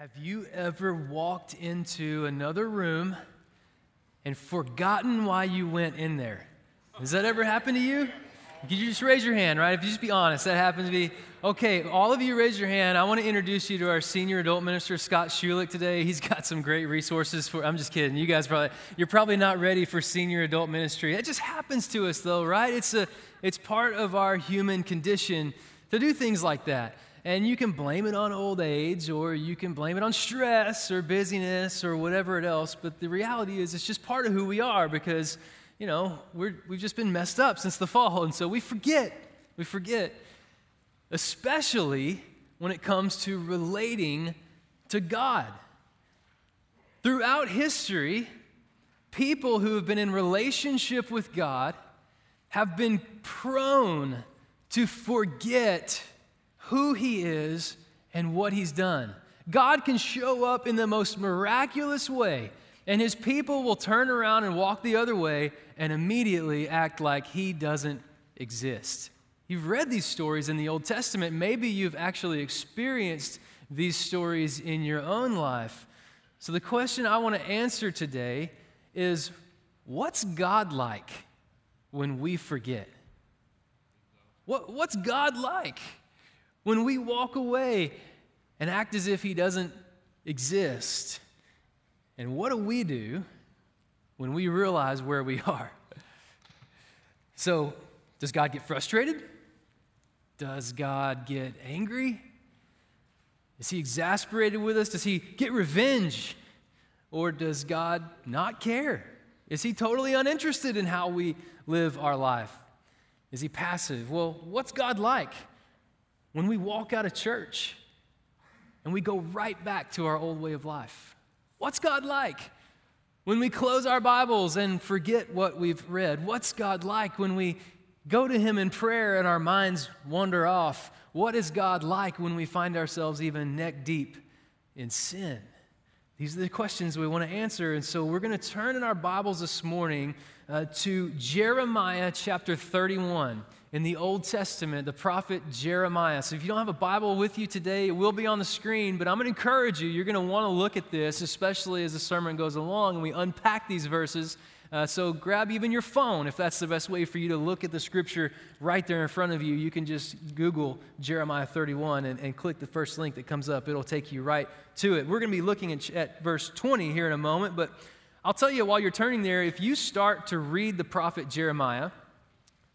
Have you ever walked into another room and forgotten why you went in there? Has that ever happened to you? Could you just raise your hand, right? If you just be honest, that happens to be. Okay, all of you raise your hand. I want to introduce you to our senior adult minister, Scott Schulich, today. He's got some great resources for, I'm just kidding. You guys probably, you're probably not ready for senior adult ministry. It just happens to us though, right? It's, a, it's part of our human condition to do things like that. And you can blame it on old age, or you can blame it on stress or busyness or whatever else. But the reality is, it's just part of who we are because, you know, we're, we've just been messed up since the fall. And so we forget. We forget, especially when it comes to relating to God. Throughout history, people who have been in relationship with God have been prone to forget who He is and what He's done. God can show up in the most miraculous way, and His people will turn around and walk the other way and immediately act like He doesn't exist. You've read these stories in the Old Testament. Maybe you've actually experienced these stories in your own life. So, the question I want to answer today is what's God like when we forget? What, what's God like? When we walk away and act as if He doesn't exist. And what do we do when we realize where we are? So, does God get frustrated? Does God get angry? Is He exasperated with us? Does He get revenge? Or does God not care? Is He totally uninterested in how we live our life? Is He passive? Well, what's God like? When we walk out of church and we go right back to our old way of life? What's God like? When we close our Bibles and forget what we've read, what's God like when we go to Him in prayer and our minds wander off? What is God like when we find ourselves even neck deep in sin? These are the questions we want to answer. And so we're going to turn in our Bibles this morning uh, to Jeremiah chapter 31 in the Old Testament, the prophet Jeremiah. So if you don't have a Bible with you today, it will be on the screen, but I'm going to encourage you. You're going to want to look at this, especially as the sermon goes along and we unpack these verses. Uh, so grab even your phone if that's the best way for you to look at the scripture right there in front of you. You can just Google Jeremiah 31 and, and click the first link that comes up. It'll take you right to it. We're going to be looking at, at verse 20 here in a moment, but I'll tell you while you're turning there, if you start to read the prophet Jeremiah,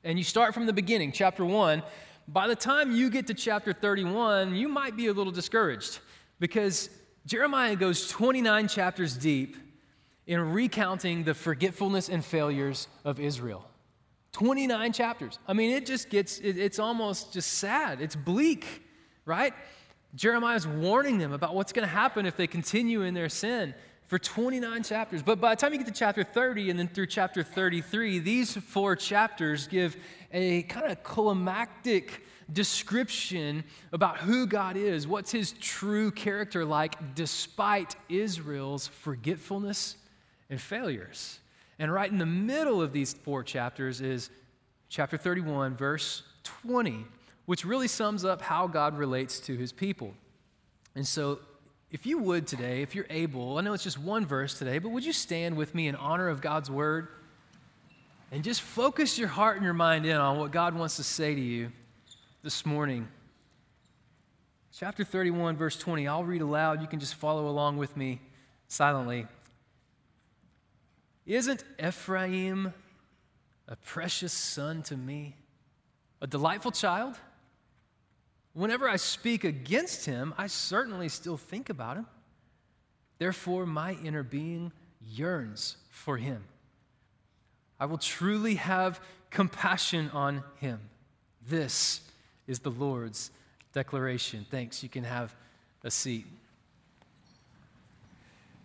and you start from the beginning, chapter 1, by the time you get to chapter 31, you might be a little discouraged because Jeremiah goes 29 chapters deep in recounting the forgetfulness and failures of Israel. 29 chapters. I mean, it just gets, it, it's almost just sad. It's bleak, right? Jeremiah is warning them about what's going to happen if they continue in their sin for 29 chapters. But by the time you get to chapter 30 and then through chapter 33, these four chapters give a kind of climactic description about who God is, what's his true character like despite Israel's forgetfulness and failures. And right in the middle of these four chapters is chapter 31, verse 20, which really sums up how God relates to his people. And so if you would today, if you're able, I know it's just one verse today, but would you stand with me in honor of God's word? And just focus your heart and your mind in on what God wants to say to you this morning. Chapter 31, verse 20. I'll read aloud. You can just follow along with me silently. Isn't Ephraim a precious son to me, a delightful child? Whenever I speak against him, I certainly still think about him. Therefore, my inner being yearns for him. I will truly have compassion on him. This is the Lord's declaration. Thanks. You can have a seat.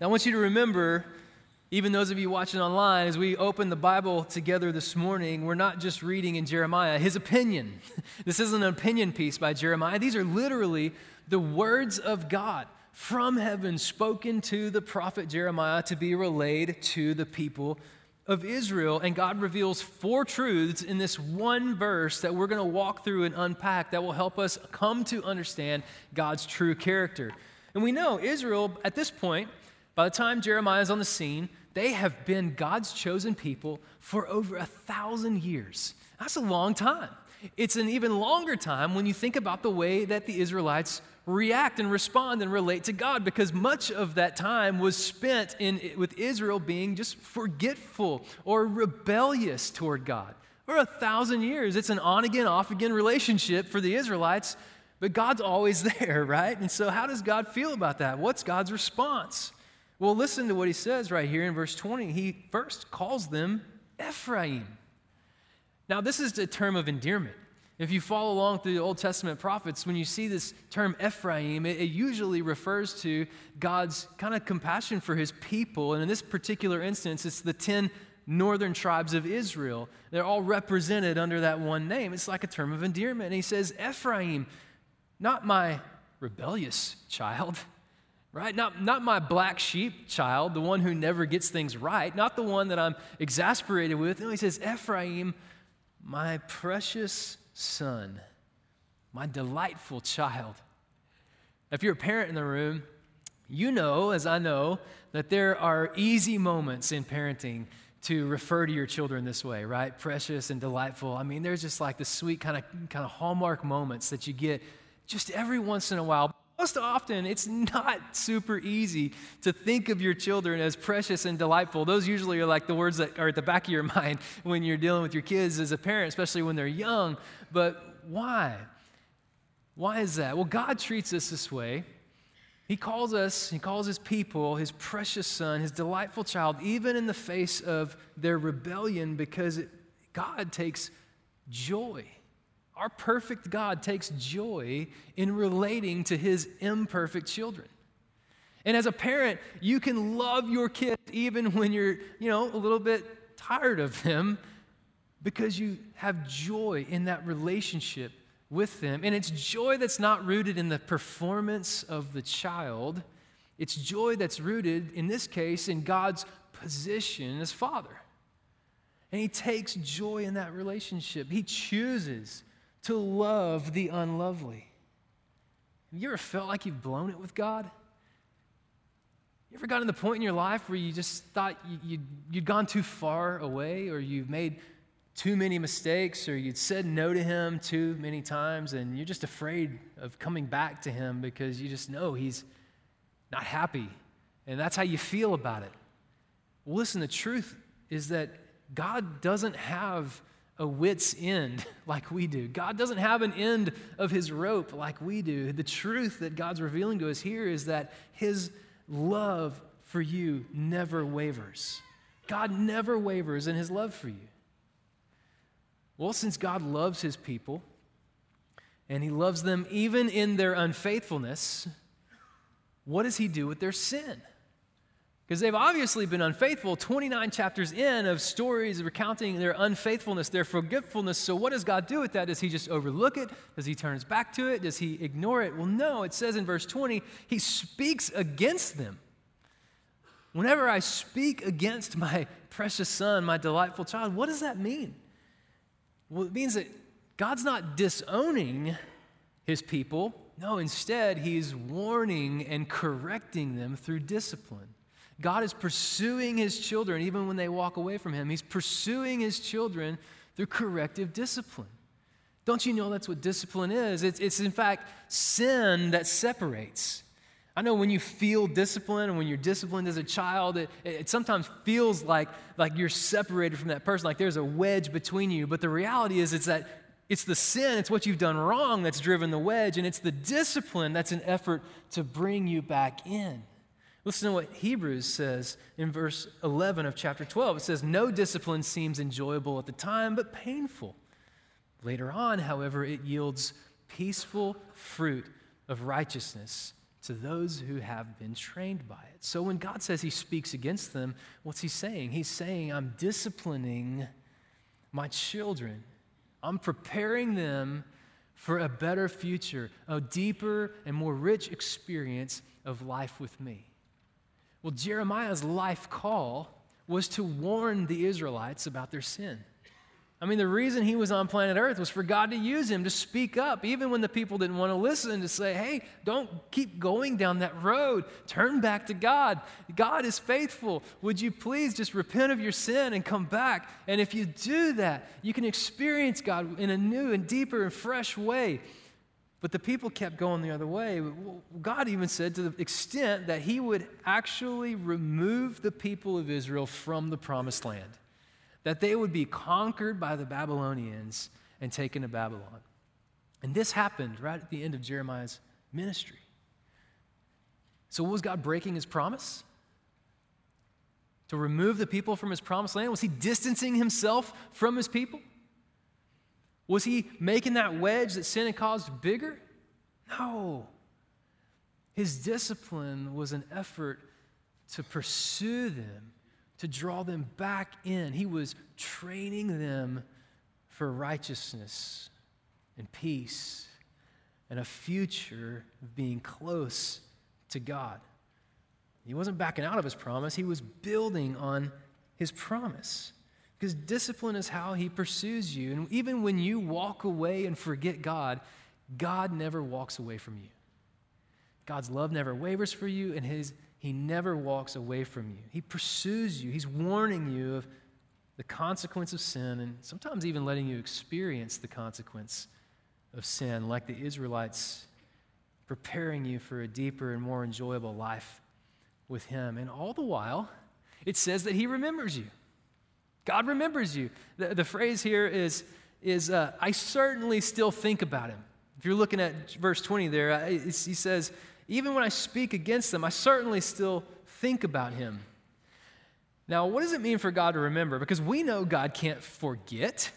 Now, I want you to remember even those of you watching online, as we open the Bible together this morning, we're not just reading in Jeremiah his opinion. this isn't an opinion piece by Jeremiah. These are literally the words of God from heaven spoken to the prophet Jeremiah to be relayed to the people of Israel. And God reveals four truths in this one verse that we're going to walk through and unpack that will help us come to understand God's true character. And we know Israel, at this point, by the time Jeremiah is on the scene, they have been God's chosen people for over a thousand years. That's a long time. It's an even longer time when you think about the way that the Israelites react and respond and relate to God because much of that time was spent in, with Israel being just forgetful or rebellious toward God. For a thousand years, it's an on again, off again relationship for the Israelites, but God's always there, right? And so, how does God feel about that? What's God's response? Well, listen to what he says right here in verse 20. He first calls them Ephraim. Now, this is a term of endearment. If you follow along through the Old Testament prophets, when you see this term Ephraim, it, it, usually refers to God's kind of compassion for his people. And in this particular instance, it's the 10 northern tribes of Israel. They're all represented under that one name. It's like a term of endearment. And he says, Ephraim, not my rebellious child, right? Not, not my black sheep child, the one who never gets things right, not the one that I'm exasperated with. No, he says, Ephraim, my precious son, my delightful child. If you're a parent in the room, you know, as I know, that there are easy moments in parenting to refer to your children this way, right? Precious and delightful. I mean, there's just like the sweet kind of kind of hallmark moments that you get just every once in a while. Most often, it's not super easy to think of your children as precious and delightful. Those usually are like the words that are at the back of your mind when you're dealing with your kids as a parent, especially when they're young. But why? Why is that? Well, God treats us this way. He calls us, He calls His people, His precious Son, His delightful child, even in the face of their rebellion, because it, God takes joy. Our perfect God takes joy in relating to His imperfect children. And as a parent, you can love your kids even when you're, you know, a little bit tired of them because you have joy in that relationship with them. And it's joy that's not rooted in the performance of the child, it's joy that's rooted, in this case, in God's position as Father. And He takes joy in that relationship. He chooses to love the unlovely. Have you ever felt like you've blown it with God? You ever gotten to the point in your life where you just thought you, you'd gone too far away or you've made too many mistakes or you'd said no to him too many times and you're just afraid of coming back to him because you just know he's not happy and that's how you feel about it. Well, listen, the truth is that God doesn't have a wit's end like we do. God doesn't have an end of his rope like we do. The truth that God's revealing to us here is that his love for you never wavers. God never wavers in his love for you. Well, since God loves his people, and he loves them even in their unfaithfulness, what does he do with their sin? Because they've obviously been unfaithful 29 chapters in of stories recounting their unfaithfulness, their forgetfulness. So, what does God do with that? Does he just overlook it? Does he turn his back to it? Does he ignore it? Well, no. It says in verse 20, he speaks against them. Whenever I speak against my precious son, my delightful child, what does that mean? Well, it means that God's not disowning his people. No, instead, he's warning and correcting them through discipline. God is pursuing his children even when they walk away from him. He's pursuing his children through corrective discipline. Don't you know that's what discipline is? It's, it's in fact sin that separates. I know when you feel discipline and when you're disciplined as a child, it, it, sometimes feels like, like you're separated from that person, like there's a wedge between you. But the reality is, it's that it's the sin, it's what you've done wrong that's driven the wedge, and it's the discipline that's an effort to bring you back in. Listen to what Hebrews says in verse 11 of chapter 12. It says, No discipline seems enjoyable at the time, but painful. Later on, however, it yields peaceful fruit of righteousness to those who have been trained by it. So when God says he speaks against them, what's he saying? He's saying, I'm disciplining my children, I'm preparing them for a better future, a deeper and more rich experience of life with me. Well, Jeremiah's life call was to warn the Israelites about their sin. I mean, the reason he was on planet Earth was for God to use him to speak up, even when the people didn't want to listen, to say, hey, don't keep going down that road. Turn back to God. God is faithful. Would you please just repent of your sin and come back? And if you do that, you can experience God in a new and deeper and fresh way. But the people kept going the other way. God even said to the extent that he would actually remove the people of Israel from the promised land that they would be conquered by the Babylonians and taken to Babylon. And this happened right at the end of Jeremiah's ministry. So, was God breaking his promise? To remove the people from his promised land? Was he distancing himself from his people? Was he making that wedge that sin had caused bigger? No. His discipline was an effort to pursue them to draw them back in. He was training them for righteousness and peace and a future of being close to God. He wasn't backing out of his promise, he was building on his promise. Because discipline is how he pursues you. And even when you walk away and forget God, God never walks away from you. God's love never wavers for you, and his he never walks away from you. He pursues you. He's warning you of the consequence of sin and sometimes even letting you experience the consequence of sin, like the Israelites, preparing you for a deeper and more enjoyable life with Him. And all the while, it says that He remembers you. God remembers you. The, the phrase here is, is uh, I certainly still think about Him. If you're looking at verse 20 there, he says, even when I speak against them, I certainly still think about him. Now, what does it mean for God to remember? Because we know God can't forget,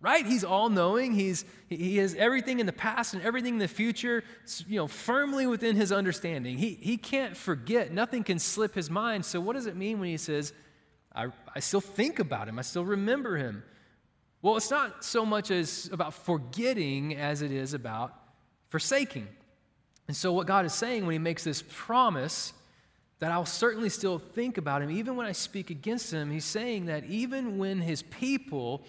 right? He's all knowing. He's, he has everything in the past and everything in the future, you know, firmly within his understanding. He, he can't forget. Nothing can slip his mind. So, what does it mean when he says, I, I still think about him, I still remember him? Well, it's not so much as about forgetting as it is about forsaking. And so, what God is saying when He makes this promise that I'll certainly still think about Him, even when I speak against Him, He's saying that even when His people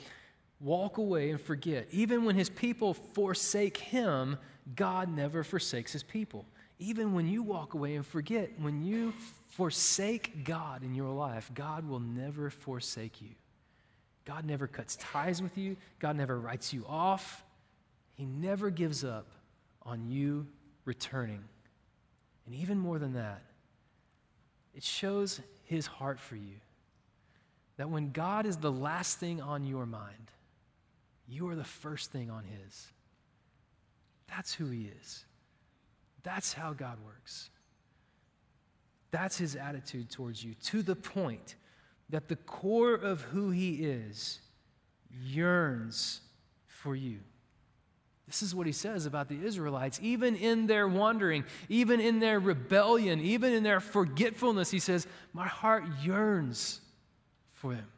walk away and forget, even when His people forsake Him, God never forsakes His people. Even when you walk away and forget, when you forsake God in your life, God will never forsake you. God never cuts ties with you, God never writes you off. He never gives up on you returning. And even more than that, it shows his heart for you. That when God is the last thing on your mind, you are the first thing on his. That's who he is. That's how God works. That's his attitude towards you, to the point that the core of who he is yearns for you. This is what he says about the Israelites. Even in their wandering, even in their rebellion, even in their forgetfulness, he says, My heart yearns for them.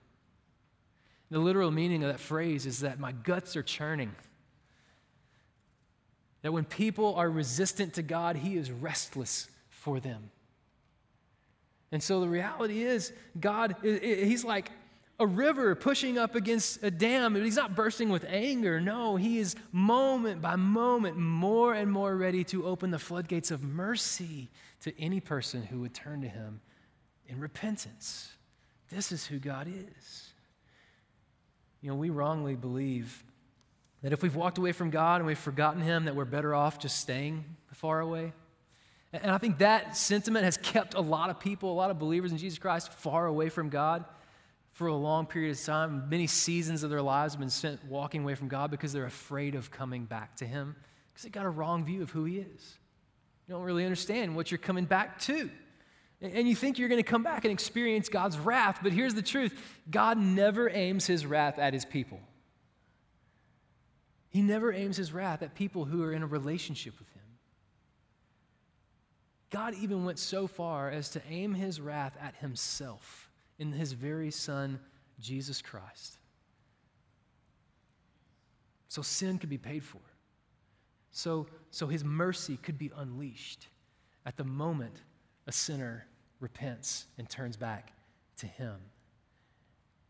The literal meaning of that phrase is that my guts are churning. That when people are resistant to God, he is restless for them. And so the reality is, God, he's like, a river pushing up against a dam. He's not bursting with anger. No, he is moment by moment more and more ready to open the floodgates of mercy to any person who would turn to him in repentance. This is who God is. You know, we wrongly believe that if we've walked away from God and we've forgotten him, that we're better off just staying far away. And I think that sentiment has kept a lot of people, a lot of believers in Jesus Christ, far away from God for a long period of time. Many seasons of their lives have been spent walking away from God because they're afraid of coming back to Him because they got a wrong view of who He is. You don't really understand what you're coming back to. And you think you're going to come back and experience God's wrath, but here's the truth God never aims His wrath at His people. He never aims His wrath at people who are in a relationship with Him. God even went so far as to aim His wrath at Himself in his very Son, Jesus Christ. So sin could be paid for. So, so his mercy could be unleashed at the moment a sinner repents and turns back to him.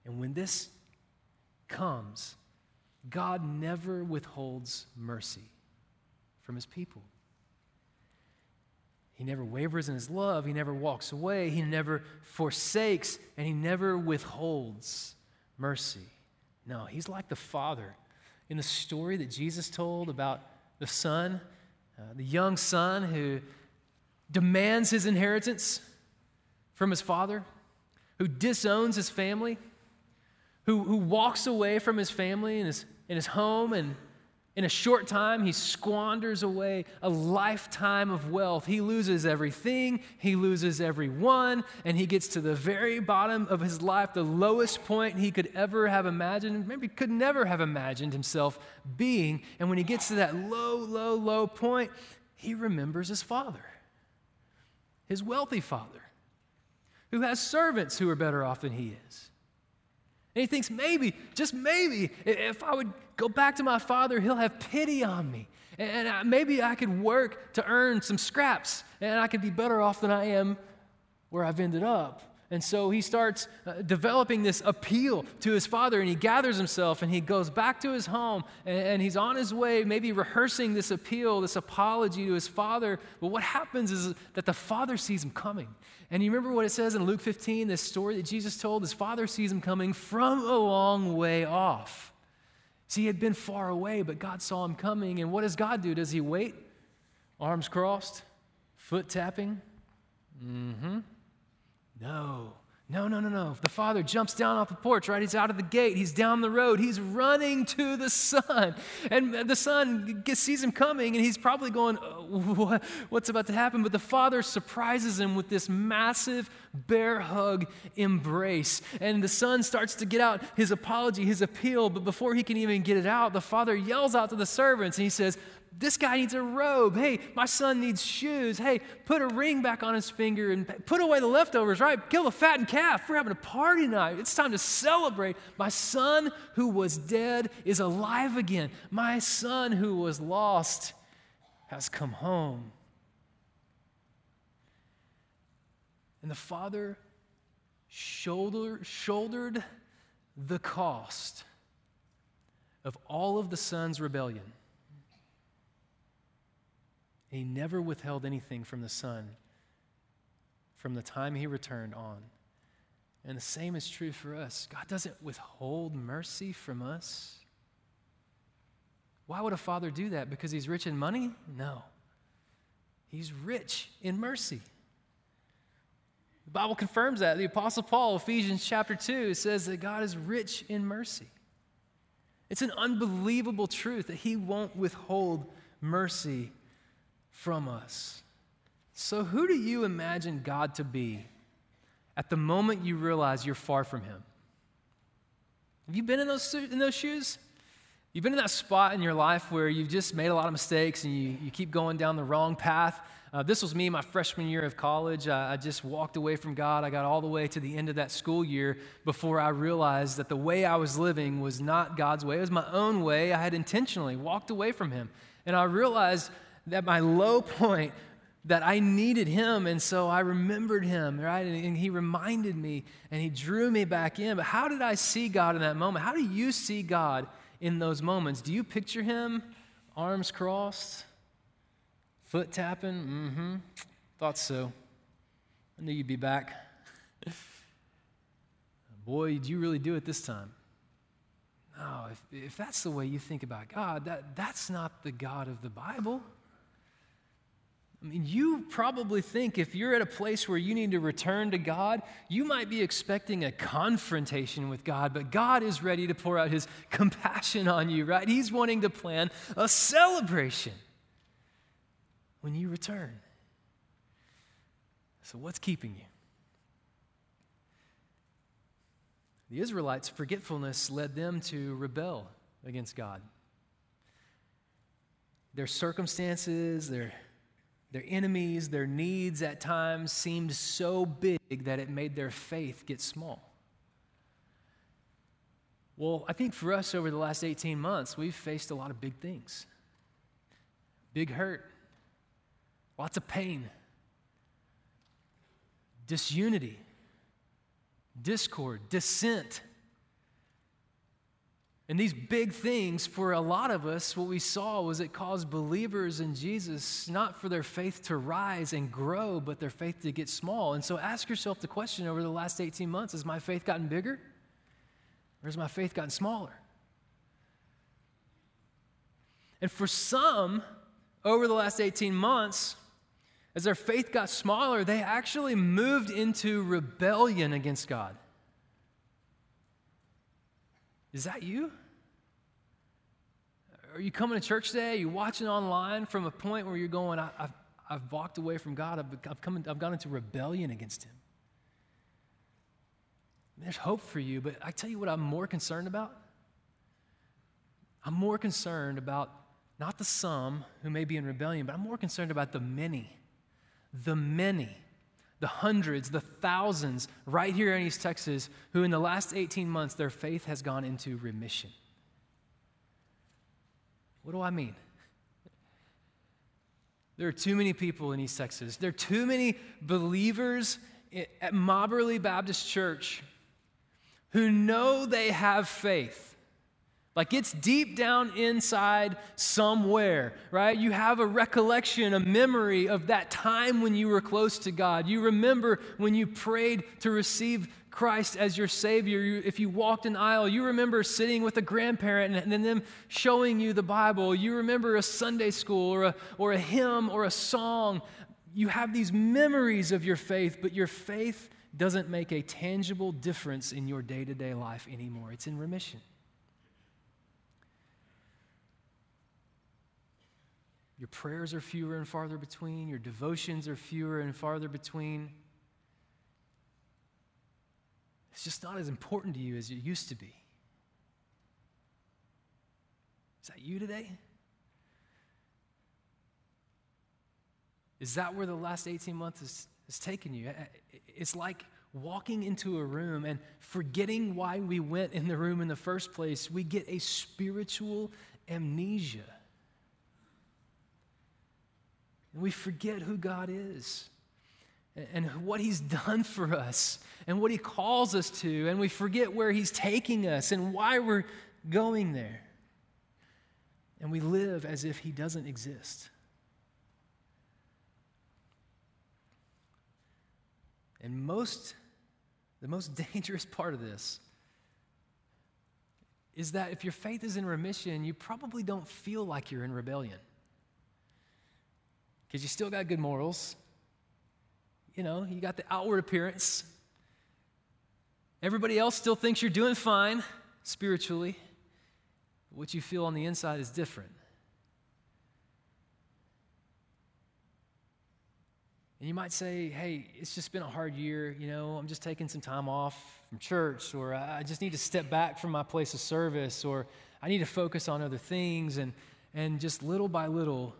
And when this comes, God never withholds mercy from his people. He never wavers in his love. He never walks away. He never forsakes, and he never withholds mercy. No, he's like the Father. In the story that Jesus told about the son, uh, the young son who demands his inheritance from his father, who disowns his family, who, who walks away from his family and his, and his home and in a short time, he squanders away a lifetime of wealth. He loses everything, he loses everyone, and he gets to the very bottom of his life, the lowest point he could ever have imagined, maybe could never have imagined himself being. And when he gets to that low, low, low point, he remembers his father, his wealthy father, who has servants who are better off than he is. And he thinks maybe, just maybe, if I would go back to my father, he'll have pity on me. And uh, maybe I could work to earn some scraps and I could be better off than I am where I've ended up. And so he starts uh, developing this appeal to his father, and he gathers himself and he goes back to his home, and, he's on his way, maybe rehearsing this appeal, this apology to his father. But what happens is that the father sees him coming. And you remember what it says in Luke 15, this story that Jesus told? His father sees him coming from a long way off. See, he had been far away, but God saw him coming. And what does God do? Does he wait? Arms crossed, foot tapping? Mm hmm. No. No, no, no, no. The father jumps down off the porch, right? He's out of the gate. He's down the road. He's running to the son. And the son sees him coming, and he's probably going, oh, What's about to happen? But the father surprises him with this massive bear hug embrace. And the son starts to get out his apology, his appeal. But before he can even get it out, the father yells out to the servants, and he says, this guy needs a robe. Hey, my son needs shoes. Hey, put a ring back on his finger and put away the leftovers, right? Kill the fattened calf. We're having a party tonight. It's time to celebrate. My son who was dead is alive again. My son who was lost has come home. And the father shoulder, shouldered the cost of all of the son's rebellion he never withheld anything from the Son from the time he returned on. And the same is true for us. God doesn't withhold mercy from us. Why would a father do that? Because he's rich in money? No. He's rich in mercy. The Bible confirms that. The Apostle Paul, Ephesians chapter 2, says that God is rich in mercy. It's an unbelievable truth that he won't withhold mercy from us. So, who do you imagine God to be at the moment you realize you're far from Him? Have you been in those, in those shoes? You've been in that spot in your life where you've just made a lot of mistakes and you, you keep going down the wrong path. Uh, this was me my freshman year of college. I, I just walked away from God. I got all the way to the end of that school year before I realized that the way I was living was not God's way. It was my own way. I had intentionally walked away from Him. And I realized at my low point that I needed him. And so I remembered him, right? And, and, he reminded me and he drew me back in. But how did I see God in that moment? How do you see God in those moments? Do you picture him arms crossed, foot tapping? Mm hmm. Thought so. I knew you'd be back. Boy, did you really do it this time? No, if, if that's the way you think about God, that, that's not the God of the Bible. I mean, you probably think if you're at a place where you need to return to God, you might be expecting a confrontation with God, but God is ready to pour out his compassion on you, right? He's wanting to plan a celebration when you return. So, what's keeping you? The Israelites' forgetfulness led them to rebel against God. Their circumstances, their their enemies, their needs at times seemed so big that it made their faith get small. Well, I think for us over the last 18 months, we've faced a lot of big things. Big hurt, lots of pain, disunity, discord, dissent, And these big things, for a lot of us, what we saw was it caused believers in Jesus not for their faith to rise and grow, but their faith to get small. And so ask yourself the question over the last 18 months has my faith gotten bigger or has my faith gotten smaller? And for some, over the last 18 months, as their faith got smaller, they actually moved into rebellion against God. Is that you? Are you coming to church today? Are you watching online from a point where you're going, I, have I've walked away from God. I've, I've, come, I've gone into rebellion against Him. There's hope for you, but I tell you what I'm more concerned about. I'm more concerned about not the some who may be in rebellion, but I'm more concerned about the many. The many the hundreds, the thousands right here in East Texas who, in the last 18 months, their faith has gone into remission. What do I mean? There are too many people in East Texas. There are too many believers at Mobberly Baptist Church who know they have faith like it's deep down inside somewhere, right? You have a recollection, a memory of that time when you were close to God. You remember when you prayed to receive Christ as your Savior. You, if you walked an aisle, you remember sitting with a grandparent and, and them showing you the Bible. You remember a Sunday school or a, or a hymn or a song. You have these memories of your faith, but your faith doesn't make a tangible difference in your day to day life anymore. It's in remission. Your prayers are fewer and farther between. Your devotions are fewer and farther between. It's just not as important to you as it used to be. Is that you today? Is that where the last 18 months has, has taken you? It's like walking into a room and forgetting why we went in the room in the first place. We get a spiritual amnesia. And we forget who God is and what He's done for us and what He calls us to. And we forget where He's taking us and why we're going there. And we live as if He doesn't exist. And most, the most dangerous part of this is that if your faith is in remission, you probably don't feel like you're in rebellion because you still got good morals. You know, you got the outward appearance. Everybody else still thinks you're doing fine spiritually. But What you feel on the inside is different. And you might say, hey, it's just been a hard year. You know, I'm just taking some time off from church, or I just need to step back from my place of service, or I need to focus on other things. And, and just little by little,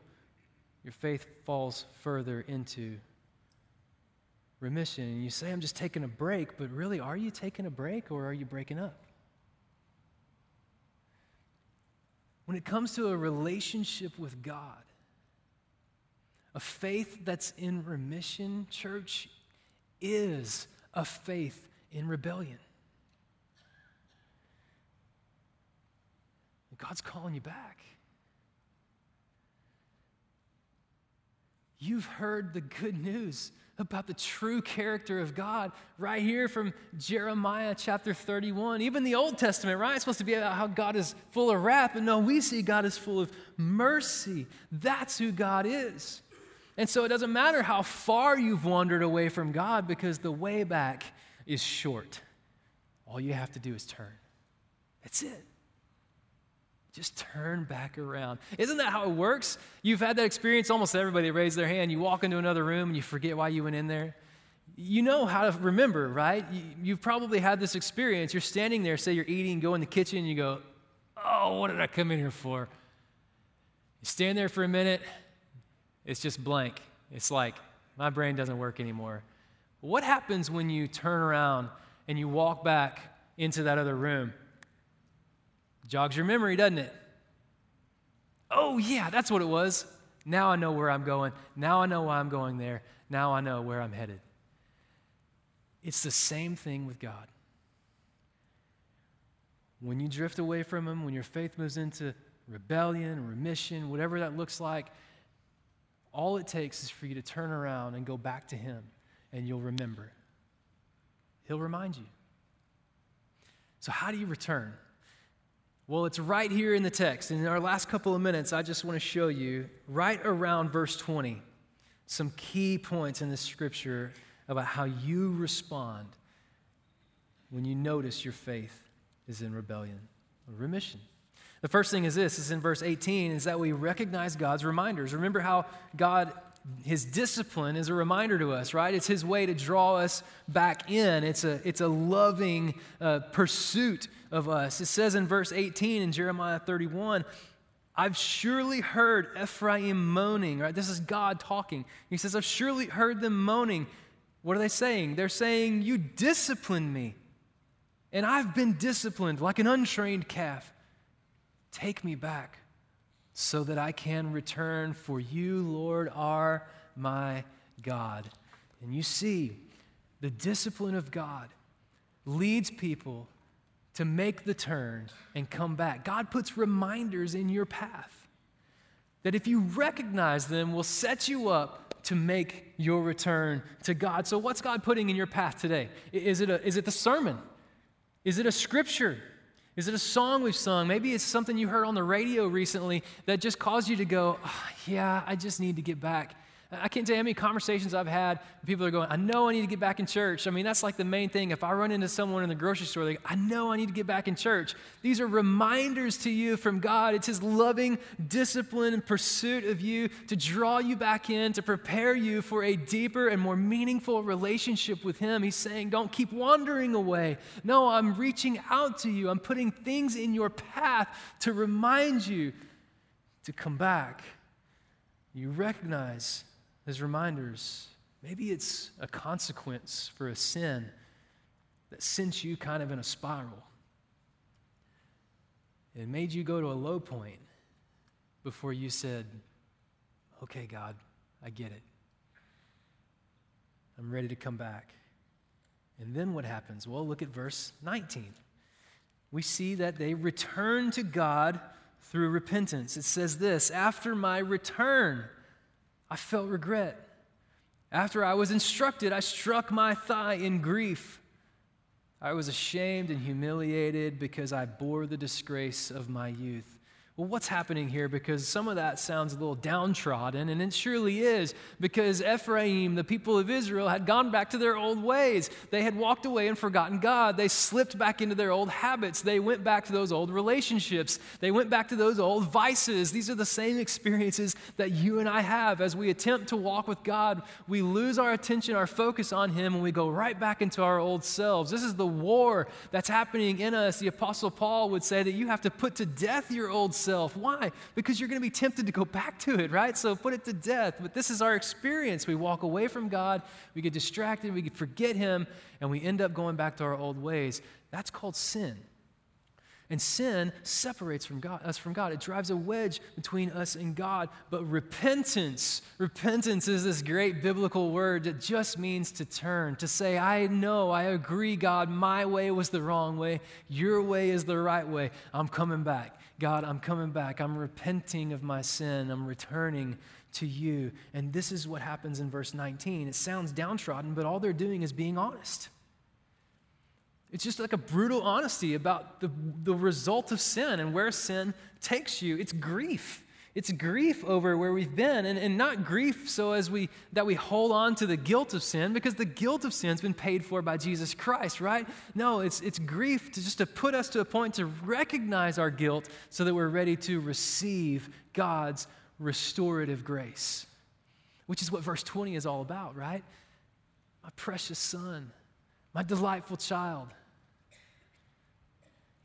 your faith falls further into remission. And you say, I'm just taking a break, but really, are you taking a break or are you breaking up? When it comes to a relationship with God, a faith that's in remission, church, is a faith in rebellion. God's calling you back. You've heard the good news about the true character of God right here from Jeremiah chapter 31. Even the Old Testament, right? It's supposed to be about how God is full of wrath, but no, we see God is full of mercy. That's who God is. And so it doesn't matter how far you've wandered away from God because the way back is short. All you have to do is turn. That's it. Just turn back around. Isn't that how it works? You've had that experience, almost everybody raised their hand. You walk into another room and you forget why you went in there. You know how to remember, right? You've probably had this experience. You're standing there, say you're eating, go in the kitchen, and you go, Oh, what did I come in here for? You stand there for a minute, it's just blank. It's like, my brain doesn't work anymore. What happens when you turn around and you walk back into that other room? Jogs your memory, doesn't it? Oh, yeah, that's what it was. Now I know where I'm going. Now I know why I'm going there. Now I know where I'm headed. It's the same thing with God. when you drift away from Him, when your faith moves into rebellion, remission, whatever that looks like, all it takes is for you to turn around and go back to Him, and you'll remember. He'll remind you. So, how do you return? Well, it's right here in the text. And In our last couple of minutes, I just want to show you, right around verse 20, some key points in this scripture about how you respond when you notice your faith is in rebellion or remission. The first thing is this is in verse 18 is that we recognize God's reminders. Remember how God his discipline is a reminder to us, right? It's his way to draw us back in. It's a, it's a loving uh, pursuit of us. It says in verse 18 in Jeremiah 31, I've surely heard Ephraim moaning, right? This is God talking. He says, I've surely heard them moaning. What are they saying? They're saying, You disciplined me, and I've been disciplined like an untrained calf. Take me back so that I can return, for you, Lord, are my God. And you see, the discipline of God leads people to make the turn and come back. God puts reminders in your path that if you recognize them, will set you up to make your return to God. So, what's God putting in your path today? Is it, a, is it the sermon? Is it a scripture? Is it a song we've sung? Maybe it's something you heard on the radio recently that just caused you to go, oh, Yeah, I just need to get back I can't tell you how many conversations I've had. People are going, I know I need to get back in church. I mean, that's like the main thing. If I run into someone in the grocery store, they go, I know I need to get back in church. These are reminders to you from God. It's His loving discipline and pursuit of you to draw you back in, to prepare you for a deeper and more meaningful relationship with Him. He's saying, Don't keep wandering away. No, I'm reaching out to you. I'm putting things in your path to remind you to come back. You recognize as reminders. Maybe it's a consequence for a sin that sent you kind of in a spiral. It made you go to a low point before you said, Okay, God, I get it. I'm ready to come back. And then what happens? Well, look at verse 19. We see that they return to God through repentance. It says this After my return, I felt regret. After I was instructed, I struck my thigh in grief. I was ashamed and humiliated because I bore the disgrace of my youth. Well, what's happening here? Because some of that sounds a little downtrodden, and it surely is, because Ephraim, the people of Israel, had gone back to their old ways. They had walked away and forgotten God. They slipped back into their old habits. They went back to those old relationships. They went back to those old vices. These are the same experiences that you and I have. As we attempt to walk with God, we lose our attention, our focus on Him, and we go right back into our old selves. This is the war that's happening in us. The Apostle Paul would say that you have to put to death your old Why? Because you're going to be tempted to go back to it, right? So put it to death. But this is our experience. We walk away from God, we get distracted, we forget Him, and we end up going back to our old ways. That's called sin. And sin separates from God, us from God. It drives a wedge between us and God. But repentance, repentance is this great biblical word that just means to turn, to say, I know, I agree, God, my way was the wrong way. Your way is the right way. I'm coming back. God, I'm coming back. I'm repenting of my sin. I'm returning to you. And this is what happens in verse 19. It sounds downtrodden, but all they're doing is being honest. It's just like a brutal honesty about the, the result of sin and where sin takes you. It's grief. It's grief over where we've been, and, and not grief so as we that we hold on to the guilt of sin, because the guilt of sin's been paid for by Jesus Christ, right? No, it's it's grief to just to put us to a point to recognize our guilt so that we're ready to receive God's restorative grace. Which is what verse 20 is all about, right? My precious son, my delightful child.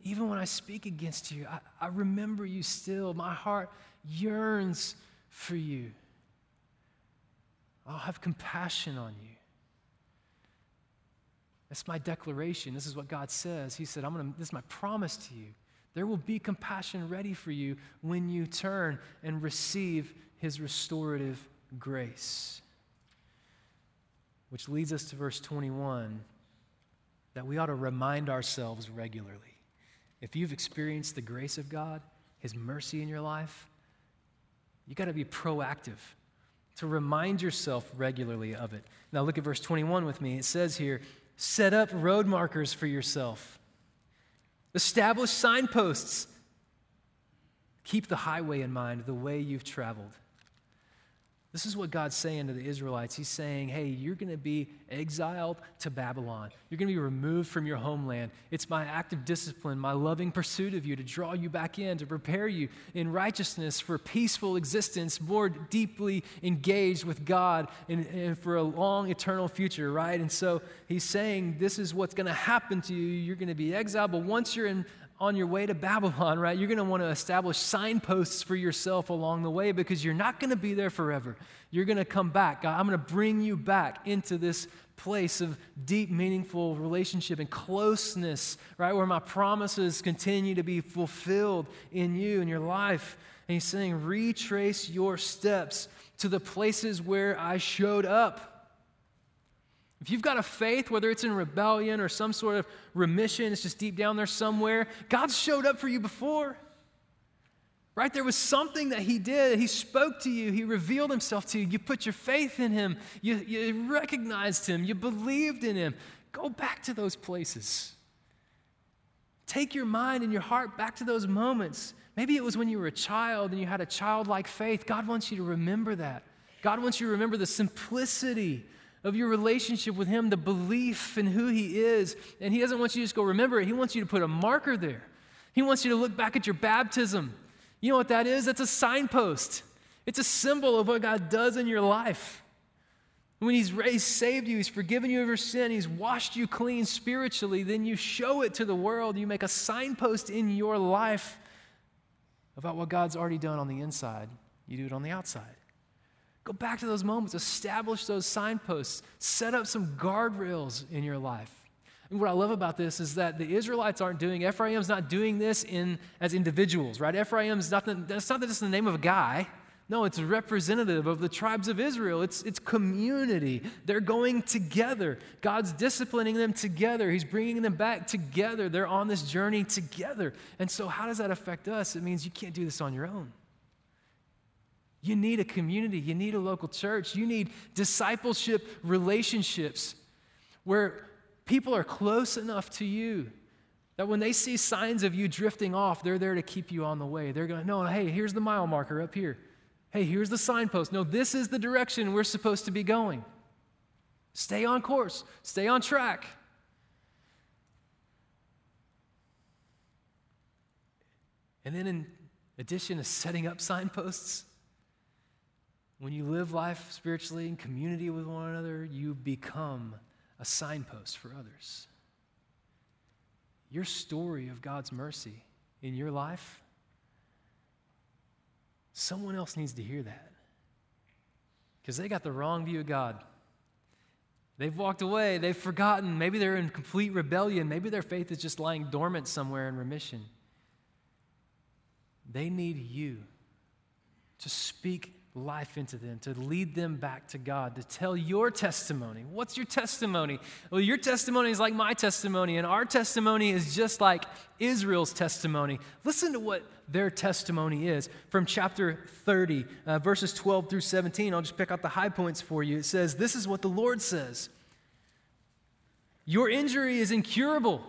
Even when I speak against you, I, I remember you still. My heart yearns for you. I'll have compassion on you. That's my declaration. This is what God says. He said, I'm gonna, this is my promise to you. There will be compassion ready for you when you turn and receive his restorative grace. Which leads us to verse 21 that we ought to remind ourselves regularly. if you've experienced the grace of God, His mercy in your life, you got to be proactive to remind yourself regularly of it. Now, look at verse 21 with me. It says here, set up road markers for yourself, establish signposts, keep the highway in mind, the way you've traveled. This is what God's saying to the Israelites. He's saying, hey, you're going to be exiled to Babylon. You're going to be removed from your homeland. It's my active discipline, my loving pursuit of you to draw you back in, to prepare you in righteousness for peaceful existence, more deeply engaged with God and, and for a long eternal future, right? And so he's saying, this is what's going to happen to you. You're going to be exiled, but once you're in on your way to Babylon, right, you're going to want to establish signposts for yourself along the way because you're not going to be there forever. You're going to come back. God, I'm going to bring you back into this place of deep, meaningful relationship and closeness, right, where my promises continue to be fulfilled in you and your life. And he's saying, retrace your steps to the places where I showed up. If you've got a faith, whether it's in rebellion or some sort of remission, it's just deep down there somewhere, God showed up for you before. Right? There was something that He did. He spoke to you. He revealed Himself to you. You put your faith in Him. You, you recognized Him. You believed in Him. Go back to those places. Take your mind and your heart back to those moments. Maybe it was when you were a child and you had a childlike faith. God wants you to remember that. God wants you to remember the simplicity of your relationship with Him, the belief in who He is. And He doesn't want you to just go remember it, He wants you to put a marker there. He wants you to look back at your baptism. You know what that is? That's a signpost, it's a symbol of what God does in your life. When he's, raised, saved you, He's forgiven you of your sin, He's washed you clean spiritually, then you show it to the world. You make a signpost in your life about what God's already done on the inside. You do it on the outside. Go back to those moments, establish those signposts, set up some guardrails in your life. And what I love about this is that the Israelites aren't doing, Ephraim's not doing this in, as individuals, right? Ephraim's not, that's not just the name of a guy. No, it's representative of the tribes of Israel. It's, it's community. They're going together. God's disciplining them together. He's bringing them back together. They're on this journey together. And so, how does that affect us? It means you can't do this on your own. You need a community, you need a local church, you need discipleship relationships where people are close enough to you that when they see signs of you drifting off, they're there to keep you on the way. They're going, no, hey, here's the mile marker up here. Hey, here's the signpost. No, this is the direction we're supposed to be going. Stay on course, stay on track. And then, in addition to setting up signposts, when you live life spiritually in community with one another, you become a signpost for others. Your story of God's mercy in your life, someone else needs to hear that. Because they got the wrong view of God. They've walked away, they've forgotten. Maybe they're in complete rebellion. Maybe their faith is just lying dormant somewhere in remission. They need you to speak life into them, to lead them back to God, to tell your testimony. What's your testimony? Well, your testimony is like my testimony, and our testimony is just like Israel's testimony. Listen to what their testimony is from chapter 30, uh, verses 12 through 17. I'll just pick out the high points for you. It says, This is what the Lord says Your injury is incurable,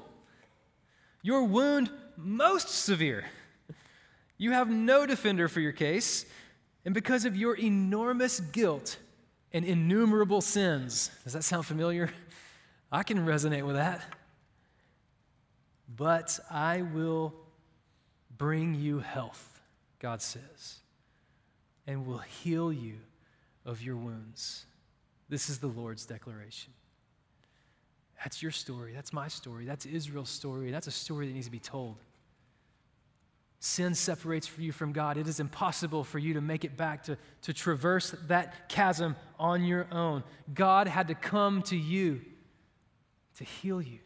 your wound most severe. You have no defender for your case and because of your enormous guilt and innumerable sins. Does that sound familiar? I can resonate with that. But I will bring you health, God says, and will heal you of your wounds. This is the Lord's declaration. That's your story. That's my story. That's Israel's story. That's a story that needs to be told. Sin separates you from God. It is impossible for you to make it back, to, to traverse that chasm on your own. God had to come to you to heal you.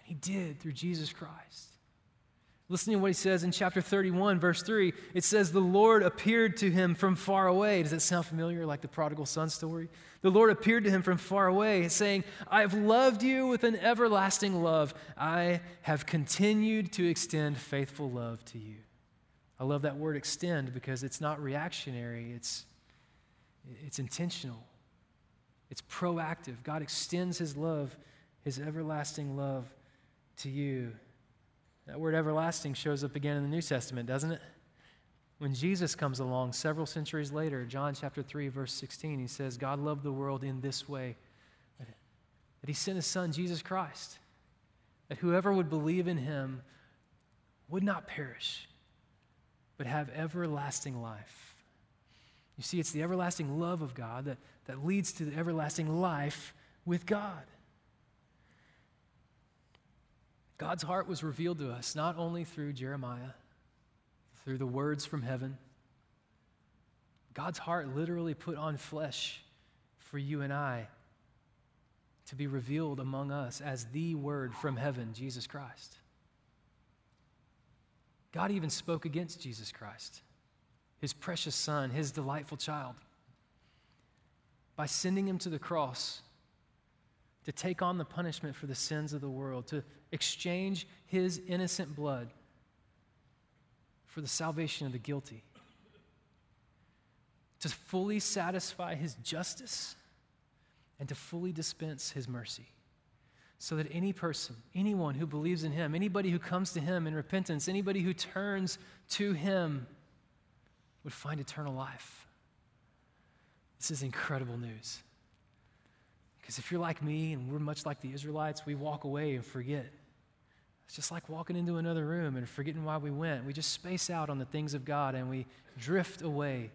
And He did through Jesus Christ. Listen to what he says in chapter 31, verse 3. It says, The Lord appeared to him from far away. Does that sound familiar, like the prodigal son story? The Lord appeared to him from far away, saying, I have loved you with an everlasting love. I have continued to extend faithful love to you. I love that word extend because it's not reactionary, it's, it's intentional, it's proactive. God extends his love, his everlasting love to you. That word everlasting shows up again in the New Testament, doesn't it? When Jesus comes along several centuries later, John chapter 3, verse 16, he says, God loved the world in this way that he sent his son, Jesus Christ, that whoever would believe in him would not perish, but have everlasting life. You see, it's the everlasting love of God that, that leads to the everlasting life with God. God's heart was revealed to us not only through Jeremiah, through the words from heaven. God's heart literally put on flesh for you and I to be revealed among us as the Word from heaven, Jesus Christ. God even spoke against Jesus Christ, his precious Son, his delightful child, by sending him to the cross to take on the punishment for the sins of the world, to exchange his innocent blood for the salvation of the guilty, to fully satisfy his justice and to fully dispense his mercy. So that any person, anyone who believes in him, anybody who comes to him in repentance, anybody who turns to him would find eternal life. This is incredible news. Because if you're like me and we're much like the Israelites, we walk away and forget. It's just like walking into another room and forgetting why we went. We just space out on the things of God and we drift away.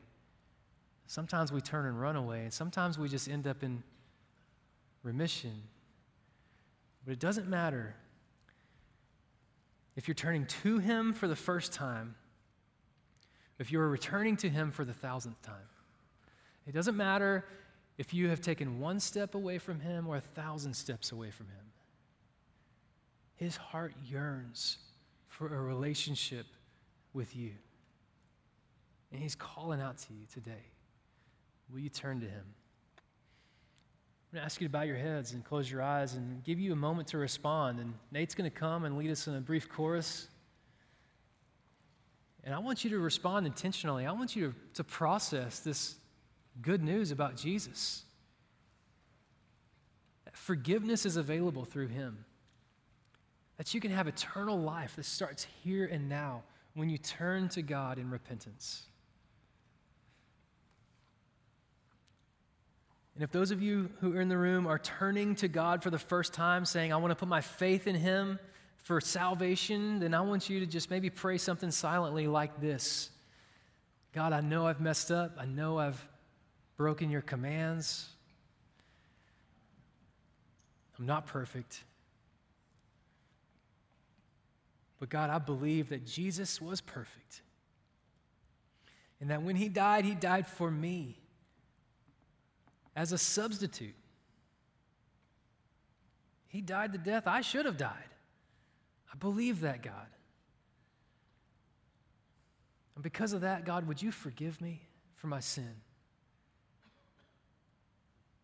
Sometimes we turn and run away, and sometimes we just end up in remission. But it doesn't matter if you're turning to Him for the first time, if you're returning to Him for the thousandth time. It doesn't matter if you have taken one step away from Him or a thousand steps away from Him. His heart yearns for a relationship with you. And He's calling out to you today. Will you turn to Him? I'm going to ask you to bow your heads and close your eyes and give you a moment to respond. And Nate's going to come and lead us in a brief chorus. And I want you to respond intentionally. I want you to, to process this good news about Jesus. That Forgiveness is available through him. That you can have eternal life that starts here and now when you turn to God in repentance. And if those of you who are in the room are turning to God for the first time, saying, I want to put my faith in Him for salvation, then I want you to just maybe pray something silently like this God, I know I've messed up. I know I've broken your commands. I'm not perfect. But God, I believe that Jesus was perfect. And that when he died, he died for me as a substitute. He died the death I should have died. I believe that, God. And because of that, God, would you forgive me for my sin?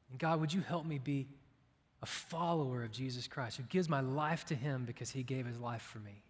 And God, would you help me be a follower of Jesus Christ who gives my life to him because he gave his life for me?